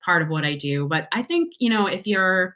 part of what i do. But i think you know if you're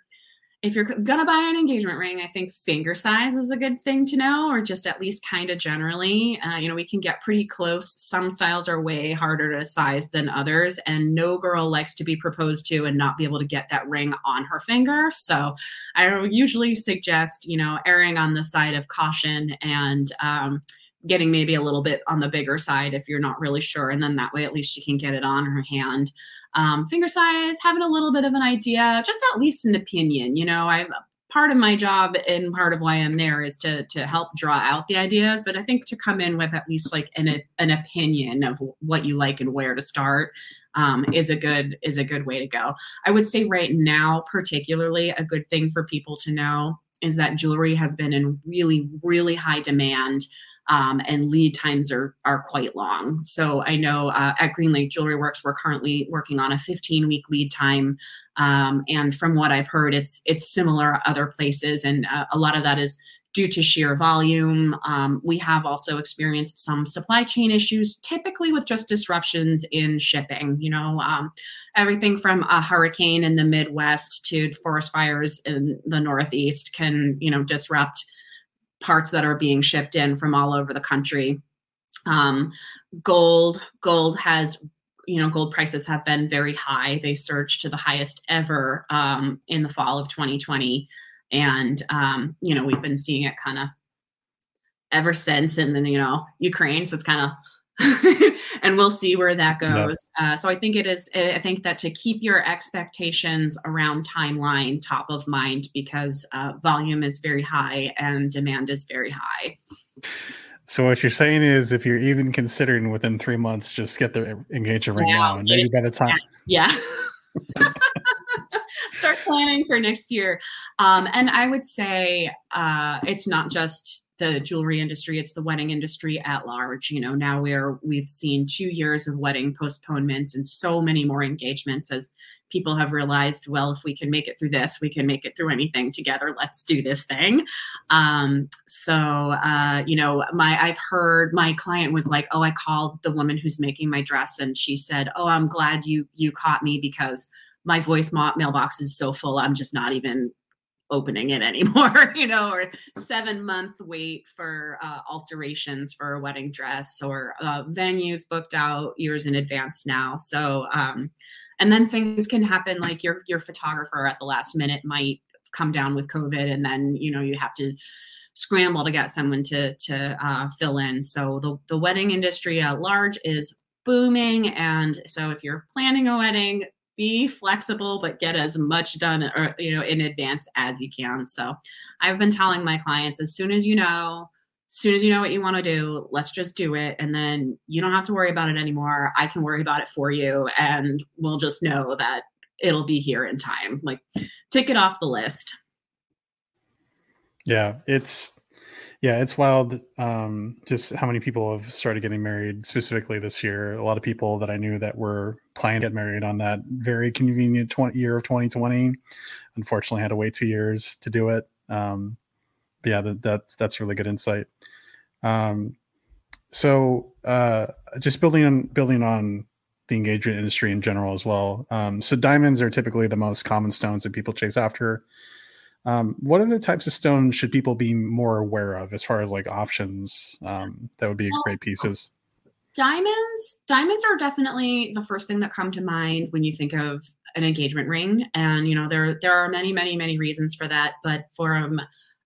if you're gonna buy an engagement ring, I think finger size is a good thing to know, or just at least kind of generally. Uh, you know, we can get pretty close. Some styles are way harder to size than others, and no girl likes to be proposed to and not be able to get that ring on her finger. So, I usually suggest, you know, erring on the side of caution and um, getting maybe a little bit on the bigger side if you're not really sure, and then that way at least she can get it on her hand um, finger size, having a little bit of an idea, just at least an opinion. You know, I've part of my job and part of why I'm there is to to help draw out the ideas, but I think to come in with at least like an an opinion of what you like and where to start um, is a good is a good way to go. I would say right now, particularly, a good thing for people to know is that jewelry has been in really really high demand um, and lead times are are quite long. So I know uh, at Green Lake Jewelry Works we're currently working on a 15 week lead time, um, and from what I've heard, it's it's similar other places, and uh, a lot of that is due to sheer volume. Um, we have also experienced some supply chain issues, typically with just disruptions in shipping. You know, um, everything from a hurricane in the Midwest to forest fires in the Northeast can, you know, disrupt parts that are being shipped in from all over the country. Um, gold, gold has, you know, gold prices have been very high. They surged to the highest ever um, in the fall of 2020, and um, you know we've been seeing it kind of ever since. And then you know Ukraine, so it's kind of *laughs* and we'll see where that goes. Uh, so I think it is. I think that to keep your expectations around timeline top of mind because uh, volume is very high and demand is very high. So what you're saying is, if you're even considering within three months, just get the engagement ring now, and maybe by the time, yeah. *laughs* *laughs* Start planning for next year. Um, and I would say uh, it's not just the jewelry industry it's the wedding industry at large you know now we're we've seen two years of wedding postponements and so many more engagements as people have realized well if we can make it through this we can make it through anything together let's do this thing. Um, so uh, you know my i've heard my client was like oh i called the woman who's making my dress and she said oh i'm glad you you caught me because my voice mailbox is so full i'm just not even opening it *laughs* anymore, you know, or seven month wait for uh, alterations for a wedding dress or uh, venues booked out years in advance now. So, um, and then things can happen like your your photographer at the last minute might come down with COVID, and then you know you have to scramble to get someone to to uh, fill in. So the the wedding industry at large is booming, and so if you're planning a wedding, be flexible but get as much done or uh, you know in advance as you can. So i've been telling my clients as soon as you know as soon as you know what you want to do let's just do it and then you don't have to worry about it anymore. I can worry about it for you and we'll just know that it'll be here in time. Like tick it off the list. Yeah it's yeah, it's wild. Um, just how many people have started getting married specifically this year. A lot of people that I knew that were planning to get married on that very convenient 20, year of 2020, unfortunately had to wait two years to do it. Um, but yeah, that, that's that's really good insight. Um, so uh, just building on building on the engagement industry in general as well. Um, so diamonds are typically the most common stones that people chase after. Um, what other types of stones should people be more aware of as far as like options um, that would be great pieces? Diamonds, diamonds are definitely the first thing that come to mind when you think of an engagement ring, and you know there there are many many many reasons for that. But from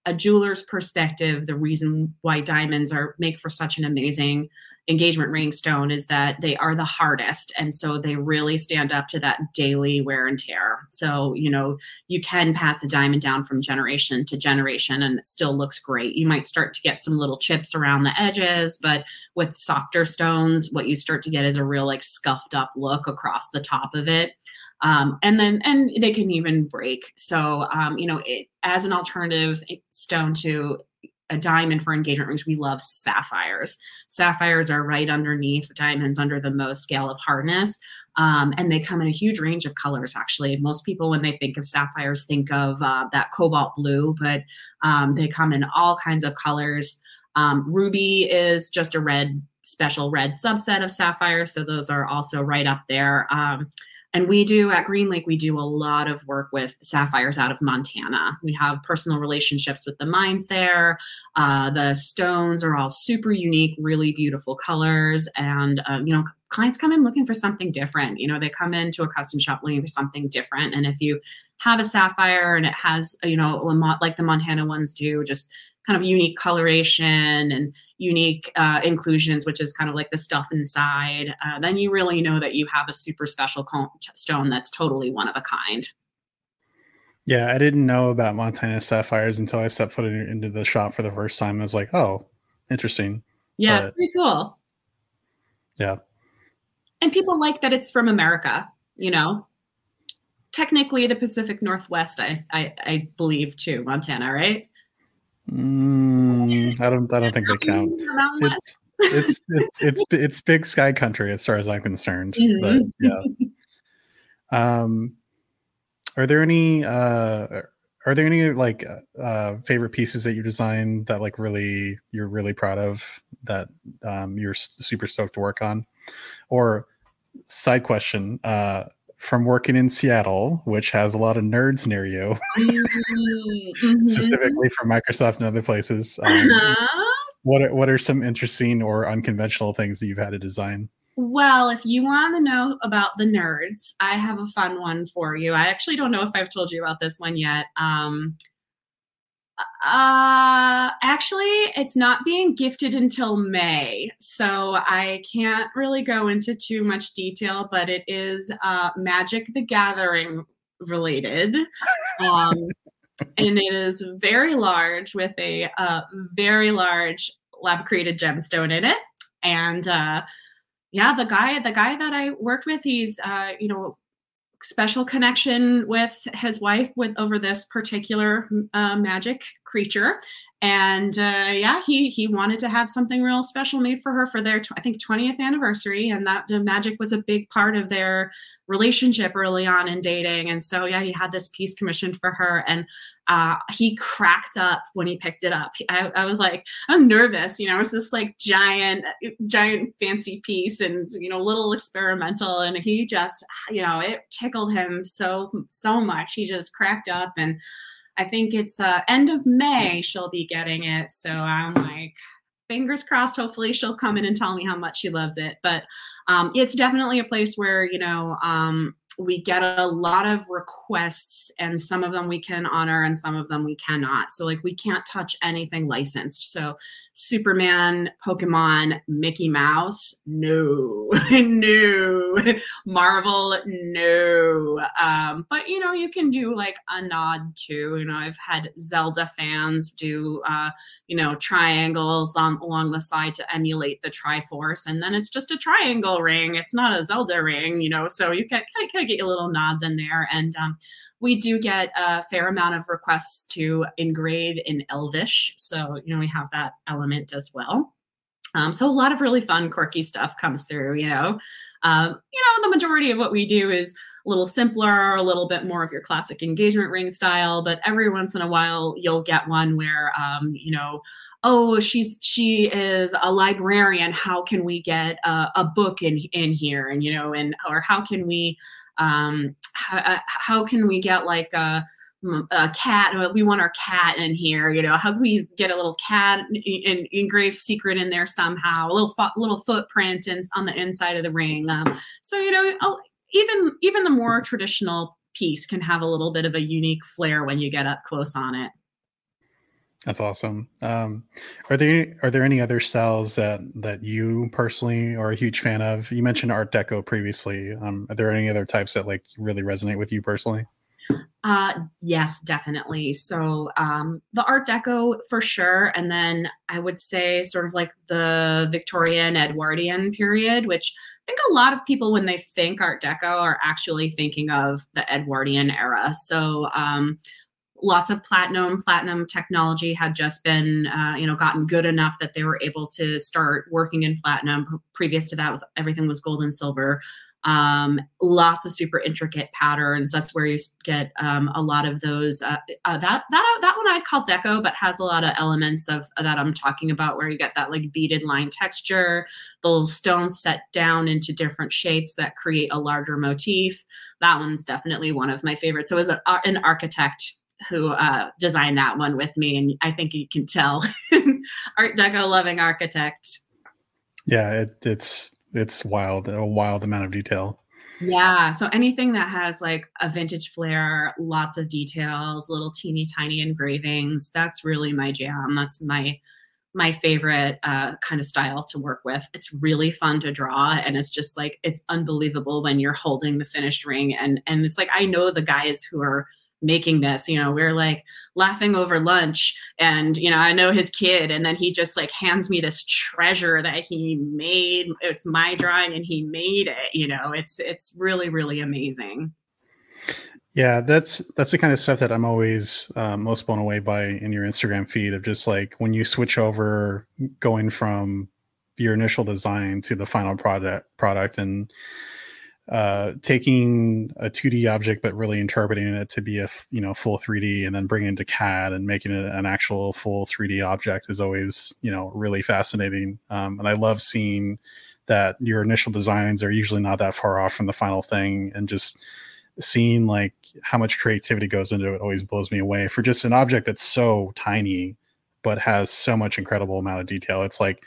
a jeweler's perspective, the reason why diamonds are make for such an amazing engagement ring stone is that they are the hardest. And so they really stand up to that daily wear and tear. So you know you can pass a diamond down from generation to generation and it still looks great. You might start to get some little chips around the edges but with softer stones what you start to get is a real like scuffed up look across the top of it. Um, and then and they can even break. So um, you know it, as an alternative stone to a diamond for engagement rings, we love sapphires. Sapphires are right underneath diamonds under the Mohs scale of hardness. Um, and they come in a huge range of colors, actually. Most people, when they think of sapphires, think of uh, that cobalt blue, but um, they come in all kinds of colors. Um, ruby is just a red, special red subset of sapphire. So those are also right up there. And we do at Green Lake, we do a lot of work with sapphires out of Montana. We have personal relationships with the mines there. Uh, the stones are all super unique, really beautiful colors. And, um, you know, clients come in looking for something different. You know, they come into a custom shop looking for something different. And if you have a sapphire and it has, you know, like the Montana ones do, just kind of unique coloration and unique uh, inclusions, which is kind of like the stuff inside, uh, then you really know that you have a super special stone that's totally one of a kind. Yeah, I didn't know about Montana sapphires until I stepped foot into the shop for the first time. I was like, oh, interesting. Yeah, but, it's pretty cool. Yeah. And people like that it's from America, you know? Technically, the Pacific Northwest, I, I, I believe, too, Montana, right? Mm, I don't. I don't think they count. It's, it's it's it's it's big sky country as far as I'm concerned. But yeah. Um, are there any uh are there any like uh favorite pieces that you designed that like really you're really proud of that um you're super stoked to work on, or side question uh from working in Seattle, which has a lot of nerds near you, mm-hmm. *laughs* specifically from Microsoft and other places. *laughs* Um, uh-huh. What are, what are some interesting or unconventional things that you've had to design? Well, if you want to know about the nerds, I have a fun one for you. I actually don't know if I've told you about this one yet. Um, uh, actually, it's not being gifted until May, so I can't really go into too much detail, but it is uh, Magic the Gathering related. *laughs* Um, and it is very large with a uh, very large lab created gemstone in it. And uh, yeah, the guy, the guy that I worked with, he's, uh, you know, special connection with his wife with over this particular uh, magic creature. And uh, yeah he he wanted to have something real special made for her for their i think 20th anniversary. And that magic was a big part of their relationship early on in dating. And so yeah he had this piece commissioned for her. And uh, he cracked up when he picked it up. I, I was like i'm nervous you know it's this like giant giant fancy piece and you know little experimental. And he just you know it tickled him so so much. He just cracked up and I think it's uh, end of May she'll be getting it. So I'm like, fingers crossed. Hopefully she'll come in and tell me how much she loves it. But um, it's definitely a place where you know um, we get a lot of requests and some of them we can honor and some of them we cannot. So like we can't touch anything licensed. So superman pokemon mickey mouse no *laughs* no. Marvel no. Um, but you know you can do like a nod to you know i've had zelda fans do uh, you know triangles on along the side to emulate the triforce and then it's just a triangle ring. It's not a zelda ring you know so you can kind of, get your little nods in there. And um, we do get a fair amount of requests to engrave in elvish. So you know we have that element as well. Um, so a lot of really fun quirky stuff comes through you know? Um, you know the majority of what we do is a little simpler a little bit more of your classic engagement ring style but every once in a while you'll get one where um, you know oh she's she is a librarian. How can we get a, a book in in here? And you know and or how can we um, how, uh, how can we get like a, a cat we want our cat in here you know? How can we get a little cat and engraved secret in there somehow? A little fo- little footprint and on the inside of the ring um, so you know I'll, even even the more traditional piece can have a little bit of a unique flair when you get up close on it that's awesome. Um, are there are there any other styles that that you personally are a huge fan of? You mentioned Art Deco previously. Um, are there any other types that like really resonate with you personally? Uh, yes, definitely. So um, the Art Deco for sure, and then I would say sort of like the Victorian Edwardian period, which I think a lot of people when they think Art Deco are actually thinking of the Edwardian era. So um, lots of platinum platinum technology had just been uh, you know gotten good enough that they were able to start working in platinum previous to that was everything was gold and silver um, lots of super intricate patterns. That's where you get um, a lot of those. Uh, uh, that that that one I call deco, but has a lot of elements of uh, that I'm talking about, where you get that like beaded line texture, the little stones set down into different shapes that create a larger motif. That one's definitely one of my favorites. So as a, an architect who uh, designed that one with me, and I think you can tell, *laughs* Art Deco loving architect. Yeah, it, it's it's wild, a wild amount of detail. Yeah. So anything that has like a vintage flair, lots of details, little teeny tiny engravings, that's really my jam. That's my my favorite uh, kind of style to work with. It's really fun to draw, and it's just like it's unbelievable when you're holding the finished ring, and and it's like I know the guys who are making this you know we're like laughing over lunch and you know i know his kid and then he just like hands me this treasure that he made it's my drawing and he made it you know it's it's really really amazing. Yeah that's that's the kind of stuff that i'm always uh, most blown away by in your instagram feed of just like when you switch over going from your initial design to the final product product and uh, taking a 2D object but really interpreting it to be a you know full 3D and then bringing it to CAD and making it an actual full 3D object is always you know really fascinating. Um, and I love seeing that your initial designs are usually not that far off from the final thing, and just seeing like how much creativity goes into it always blows me away for just an object that's so tiny but has so much incredible amount of detail. It's like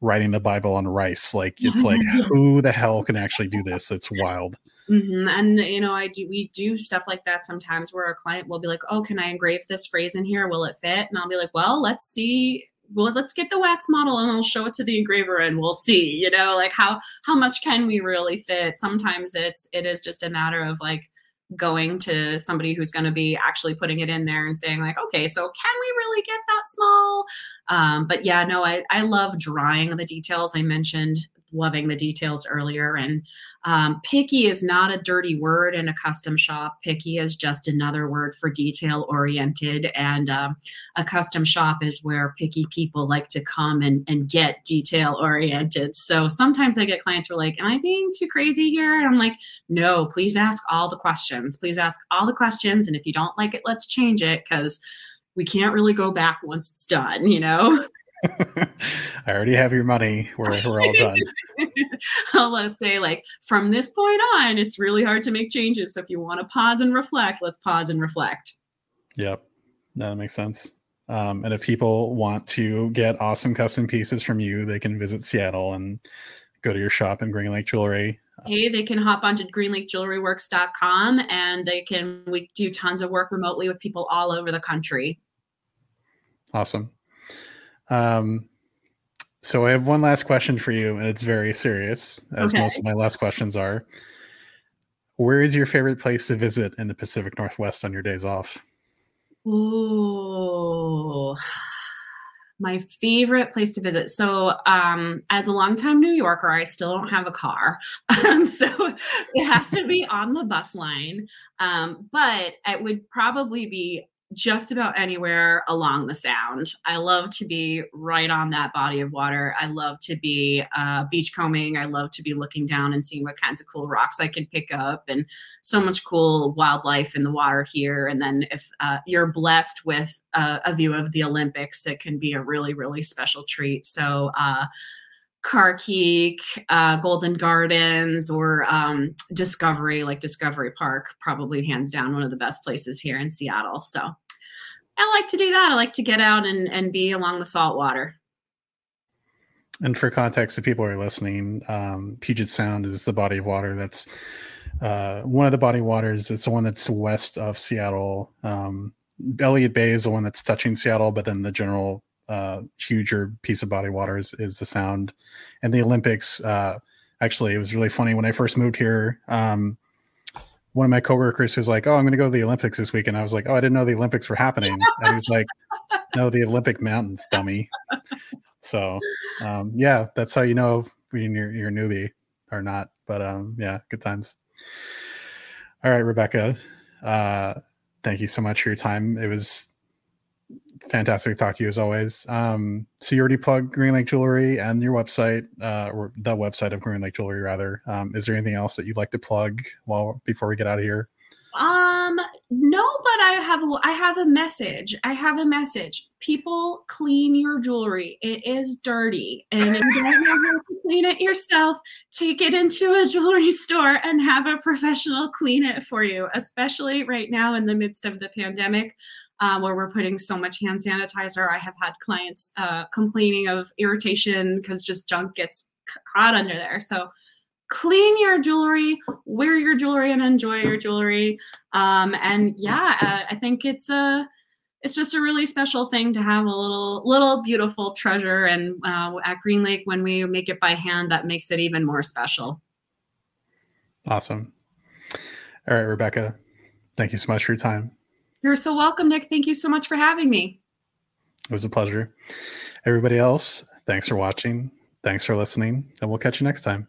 writing the Bible on rice. Like *laughs* it's like who the hell can actually do this? It's wild. Mm-hmm. And you know, I do we do stuff like that sometimes where a client will be like, "Oh, can I engrave this phrase in here? Will it fit?" And I'll be like, "Well, let's see. Well, let's get the wax model and I'll show it to the engraver and we'll see. You know, like how how much can we really fit? Sometimes it's it is just a matter of like going to somebody who's going to be actually putting it in there and saying like okay so can we really get that small um, but yeah no I, I love drawing the details i mentioned loving the details earlier. And um, picky is not a dirty word in a custom shop. Picky is just another word for detail oriented. And um, a custom shop is where picky people like to come and, and get detail oriented. So sometimes I get clients who are like, Am I being too crazy here? And I'm like, No, please ask all the questions. Please ask all the questions. And if you don't like it, let's change it because we can't really go back once it's done, you know? *laughs* *laughs* I already have your money. We're, we're all done. *laughs* I'll say, like, from this point on, it's really hard to make changes. So if you want to pause and reflect, let's pause and reflect. Yep. That makes sense. Um, and if people want to get awesome custom pieces from you, they can visit Seattle and go to your shop in Green Lake Jewelry. Hey, they can hop onto greenlakejewelryworks.com and they can, we do tons of work remotely with people all over the country. Awesome. Um, so I have one last question for you, and it's very serious, as okay. most of my last questions are. Where is your favorite place to visit in the Pacific Northwest on your days off? Oh, my favorite place to visit. So, um, as a longtime New Yorker, I still don't have a car, *laughs* um, so it has to be on the bus line. Um, but it would probably be just about anywhere along the sound. I love to be right on that body of water. I love to be uh, beachcombing. I love to be looking down and seeing what kinds of cool rocks I can pick up, and so much cool wildlife in the water here. And then if uh, you're blessed with a, a, view of the Olympics, it can be a really, really special treat. So, uh, Carkeek, uh, Golden Gardens, or um, Discovery, like Discovery Park, probably hands down one of the best places here in Seattle. So I like to do that. I like to get out and, and be along the salt water. And for context, the people who are listening, um, Puget Sound is the body of water that's uh, one of the body waters. It's the one that's west of Seattle. Um, Elliott Bay is the one that's touching Seattle, but then the general uh, huger piece of body water is, is the sound. And the Olympics, uh, actually, it was really funny when I first moved here. Um, one of my coworkers was like, "Oh, I'm going to go to the Olympics this week," and I was like, "Oh, I didn't know the Olympics were happening." and he was like, *laughs* "No, the Olympic Mountains, dummy." So, um, yeah, that's how you know if you're, you're a newbie or not. But um, yeah, good times. All right, Rebecca. Uh, thank you so much for your time. It was fantastic to talk to you as always. Um, so you already plugged Green Lake Jewelry and your website, uh, or the website of Green Lake Jewelry, rather. Um, is there anything else that you'd like to plug while before we get out of here? Um, no, but I have I have a message. I have a message. People clean your jewelry. It is dirty, and if you don't know how to clean it yourself, take it into a jewelry *laughs* store and have a professional clean it for you. Especially right now in the midst of the pandemic, uh, where we're putting so much hand sanitizer. I have had clients uh, complaining of irritation because just junk gets caught under there. So clean your jewelry, wear your jewelry, and enjoy your jewelry. Um, and yeah, uh, I think it's a it's just a really special thing to have a little little beautiful treasure. And uh, at Green Lake, when we make it by hand, that makes it even more special. Awesome. All right, Rebecca, thank you so much for your time. You're so welcome, Nick. Thank you so much for having me. It was a pleasure. Everybody else, thanks for watching. Thanks for listening, and we'll catch you next time.